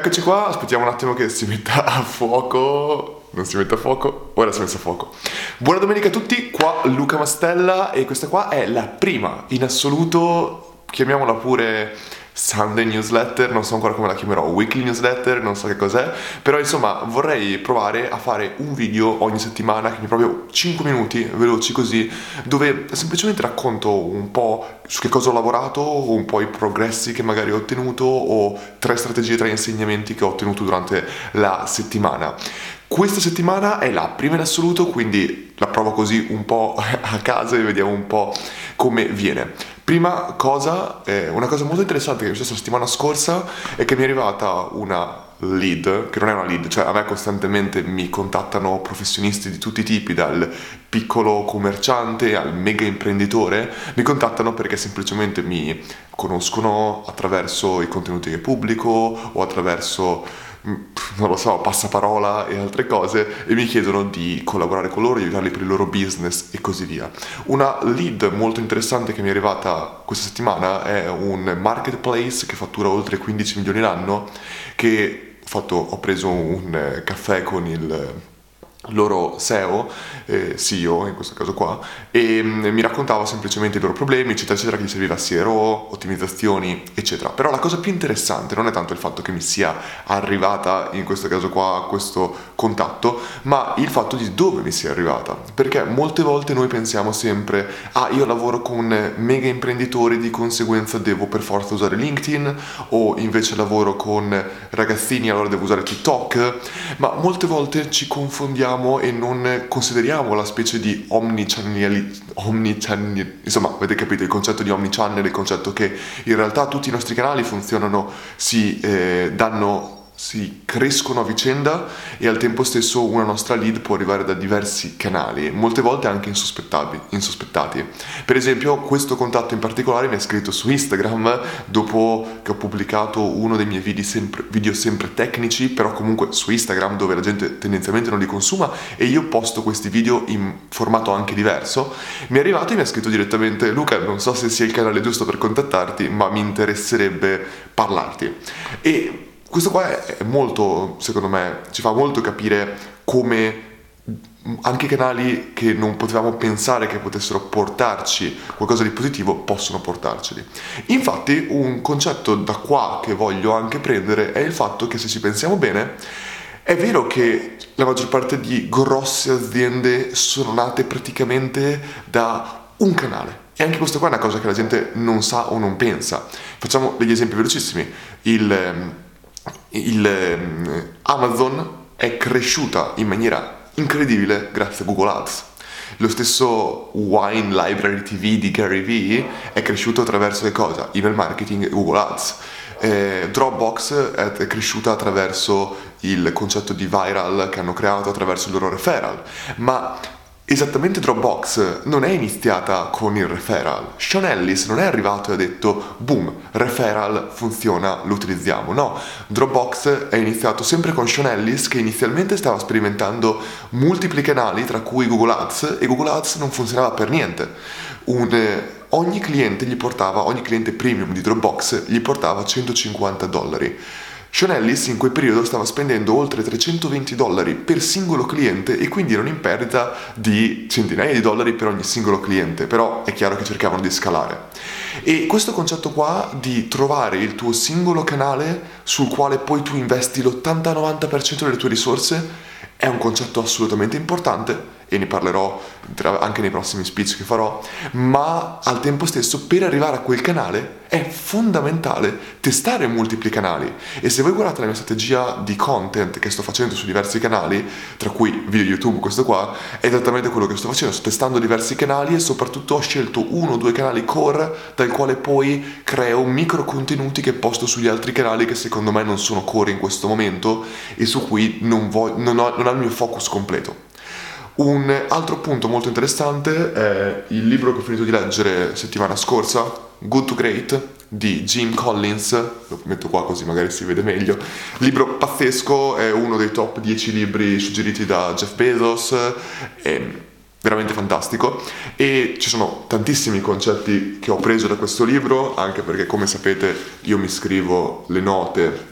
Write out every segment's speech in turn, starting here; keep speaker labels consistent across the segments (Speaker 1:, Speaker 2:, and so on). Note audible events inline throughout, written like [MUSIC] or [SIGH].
Speaker 1: Eccoci qua, aspettiamo un attimo che si metta a fuoco. Non si mette a fuoco, ora si è messo a fuoco. Buona domenica a tutti, qua Luca Mastella e questa qua è la prima in assoluto, chiamiamola pure Sunday newsletter, non so ancora come la chiamerò, weekly newsletter, non so che cos'è, però insomma vorrei provare a fare un video ogni settimana mi proprio 5 minuti veloci così, dove semplicemente racconto un po' su che cosa ho lavorato, un po' i progressi che magari ho ottenuto o tre strategie, tre insegnamenti che ho ottenuto durante la settimana. Questa settimana è la prima in assoluto, quindi la provo così un po' [LAUGHS] a casa e vediamo un po' come viene. Prima cosa, eh, una cosa molto interessante che è successa la settimana scorsa è che mi è arrivata una lead, che non è una lead, cioè a me costantemente mi contattano professionisti di tutti i tipi, dal piccolo commerciante al mega imprenditore, mi contattano perché semplicemente mi conoscono attraverso i contenuti che pubblico o attraverso non lo so, passaparola e altre cose e mi chiedono di collaborare con loro, di aiutarli per il loro business e così via. Una lead molto interessante che mi è arrivata questa settimana è un marketplace che fattura oltre 15 milioni l'anno che ho, fatto, ho preso un caffè con il loro SEO, eh, CEO in questo caso qua, e mh, mm, mi raccontava semplicemente i loro problemi, eccetera, eccetera, che gli serviva CRO, ottimizzazioni, eccetera. Però la cosa più interessante non è tanto il fatto che mi sia arrivata, in questo caso qua, questo contatto, ma il fatto di dove mi sia arrivata. Perché molte volte noi pensiamo sempre, ah, io lavoro con mega imprenditori, di conseguenza devo per forza usare LinkedIn, o invece lavoro con ragazzini, allora devo usare TikTok, ma molte volte ci confondiamo consideriamo e non consideriamo la specie di omnichannel, omnichannel, insomma avete capito il concetto di omnichannel, il concetto che in realtà tutti i nostri canali funzionano, si eh, danno si crescono a vicenda e al tempo stesso una nostra lead può arrivare da diversi canali, molte volte anche insospettati. Per esempio, questo contatto in particolare mi ha scritto su Instagram dopo che ho pubblicato uno dei miei video sempre, video sempre tecnici, però comunque su Instagram dove la gente tendenzialmente non li consuma e io posto questi video in formato anche diverso. Mi è arrivato e mi ha scritto direttamente Luca, non so se sia il canale giusto per contattarti, ma mi interesserebbe parlarti. E questo qua è molto, secondo me, ci fa molto capire come anche canali che non potevamo pensare che potessero portarci qualcosa di positivo possono portarceli. Infatti un concetto da qua che voglio anche prendere è il fatto che se ci pensiamo bene è vero che la maggior parte di grosse aziende sono nate praticamente da un canale e anche questo qua è una cosa che la gente non sa o non pensa. Facciamo degli esempi velocissimi. Il ehm, il, ehm, Amazon è cresciuta in maniera incredibile grazie a Google Ads. Lo stesso Wine Library TV di Gary Vee è cresciuto attraverso che cosa? Email marketing e Google Ads. Eh, Dropbox è cresciuta attraverso il concetto di viral che hanno creato attraverso il loro referral. Ma Esattamente Dropbox non è iniziata con il referral. Sean Ellis non è arrivato e ha detto boom, referral funziona, lo utilizziamo. No, Dropbox è iniziato sempre con Sean Ellis che inizialmente stava sperimentando multipli canali tra cui Google Ads e Google Ads non funzionava per niente. Un, ogni cliente gli portava, ogni cliente premium di Dropbox gli portava 150 dollari. Sean in quel periodo stava spendendo oltre 320 dollari per singolo cliente e quindi erano in perdita di centinaia di dollari per ogni singolo cliente, però è chiaro che cercavano di scalare. E questo concetto qua di trovare il tuo singolo canale sul quale poi tu investi l'80-90% delle tue risorse è un concetto assolutamente importante e ne parlerò anche nei prossimi speech che farò, ma al tempo stesso per arrivare a quel canale è fondamentale testare multipli canali e se voi guardate la mia strategia di content che sto facendo su diversi canali, tra cui video YouTube, questo qua, è esattamente quello che sto facendo, sto testando diversi canali e soprattutto ho scelto uno o due canali core dal quale poi creo micro contenuti che posto sugli altri canali che secondo me non sono core in questo momento e su cui non, voglio, non, ho, non ho il mio focus completo. Un altro punto molto interessante è il libro che ho finito di leggere settimana scorsa, Good to Great, di Jim Collins, lo metto qua così magari si vede meglio. Libro pazzesco, è uno dei top 10 libri suggeriti da Jeff Bezos, è veramente fantastico e ci sono tantissimi concetti che ho preso da questo libro, anche perché come sapete io mi scrivo le note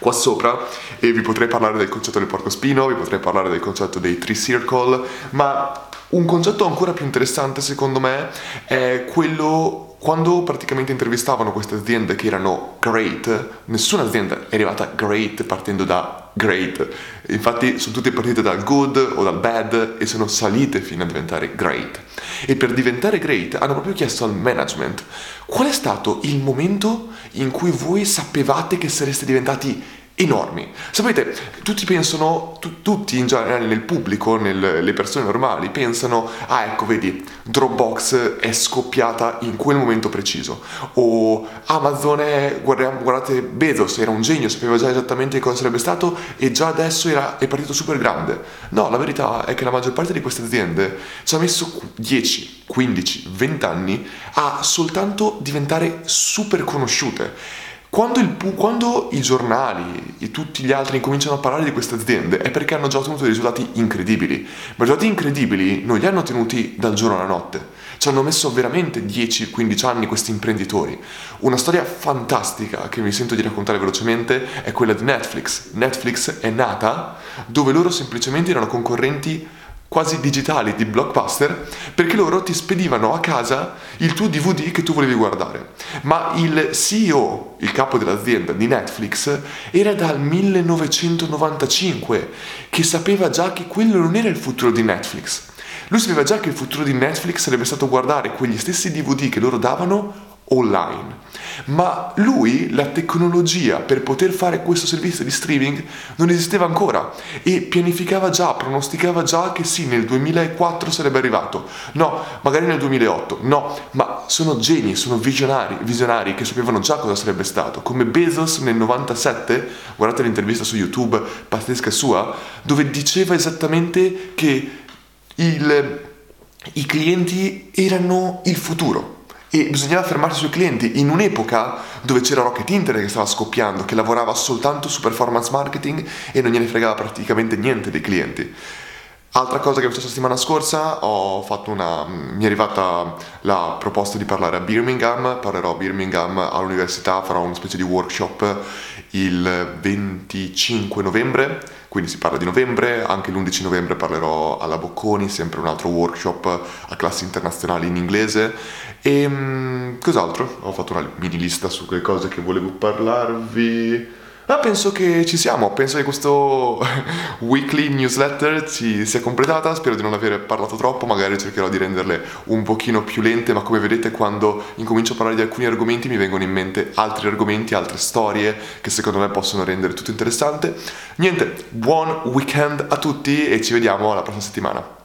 Speaker 1: qua sopra e vi potrei parlare del concetto del porcospino, vi potrei parlare del concetto dei tree circle, ma un concetto ancora più interessante secondo me è quello quando praticamente intervistavano queste aziende che erano great, nessuna azienda è arrivata great partendo da great, infatti sono tutte partite dal good o dal bad e sono salite fino a diventare great. E per diventare great hanno proprio chiesto al management qual è stato il momento in cui voi sapevate che sareste diventati enormi. Sapete, tutti pensano, tu, tutti in generale nel pubblico, nel, le persone normali, pensano, ah ecco vedi, Dropbox è scoppiata in quel momento preciso, o Amazon è, guardate, Bezos era un genio, sapeva già esattamente cosa sarebbe stato e già adesso era, è partito super grande. No, la verità è che la maggior parte di queste aziende ci ha messo 10, 15, 20 anni a soltanto diventare super conosciute. Quando, il, quando, i giornali e tutti gli altri incominciano a parlare di queste aziende è perché hanno già ottenuto dei risultati incredibili. Ma risultati incredibili non li hanno ottenuti dal giorno alla notte. Ci hanno messo veramente 10-15 anni questi imprenditori. Una storia fantastica che mi sento di raccontare velocemente è quella di Netflix. Netflix è nata dove loro semplicemente erano concorrenti quasi digitali di blockbuster perché loro ti spedivano a casa il tuo DVD che tu volevi guardare. Ma il CEO, il capo dell'azienda di Netflix, era dal 1995 che sapeva già che quello non era il futuro di Netflix. Lui sapeva già che il futuro di Netflix sarebbe stato guardare quegli stessi DVD che loro davano online. Ma lui, la tecnologia per poter fare questo servizio di streaming non esisteva ancora e pianificava già, pronosticava già che sì, nel 2004 sarebbe arrivato. No, magari nel 2008. No, ma sono geni, sono visionari, visionari che sapevano già cosa sarebbe stato. Come Bezos nel 97, guardate l'intervista su YouTube, pazzesca sua, dove diceva esattamente che il, i clienti erano il futuro e bisognava fermarsi sui clienti in un'epoca dove c'era Rocket Internet che stava scoppiando, che lavorava soltanto su performance marketing e non gliene fregava praticamente niente dei clienti. Altra cosa che ho fatto la settimana scorsa, una, mi è arrivata la proposta di parlare a Birmingham, parlerò a Birmingham all'università, farò una specie di workshop il 25 novembre, quindi si parla di novembre, anche l'11 novembre parlerò alla Bocconi, sempre un altro workshop a classi internazionali in inglese e um, cos'altro? Ho fatto una mini lista su quelle cose che volevo parlarvi. Ah, penso che ci siamo, penso che questo [LAUGHS] weekly newsletter ci sia completata, spero di non aver parlato troppo, magari cercherò di renderle un pochino più lente, ma come vedete quando incomincio a parlare di alcuni argomenti mi vengono in mente altri argomenti, altre storie che secondo me possono rendere tutto interessante. Niente, buon weekend a tutti e ci vediamo la prossima settimana.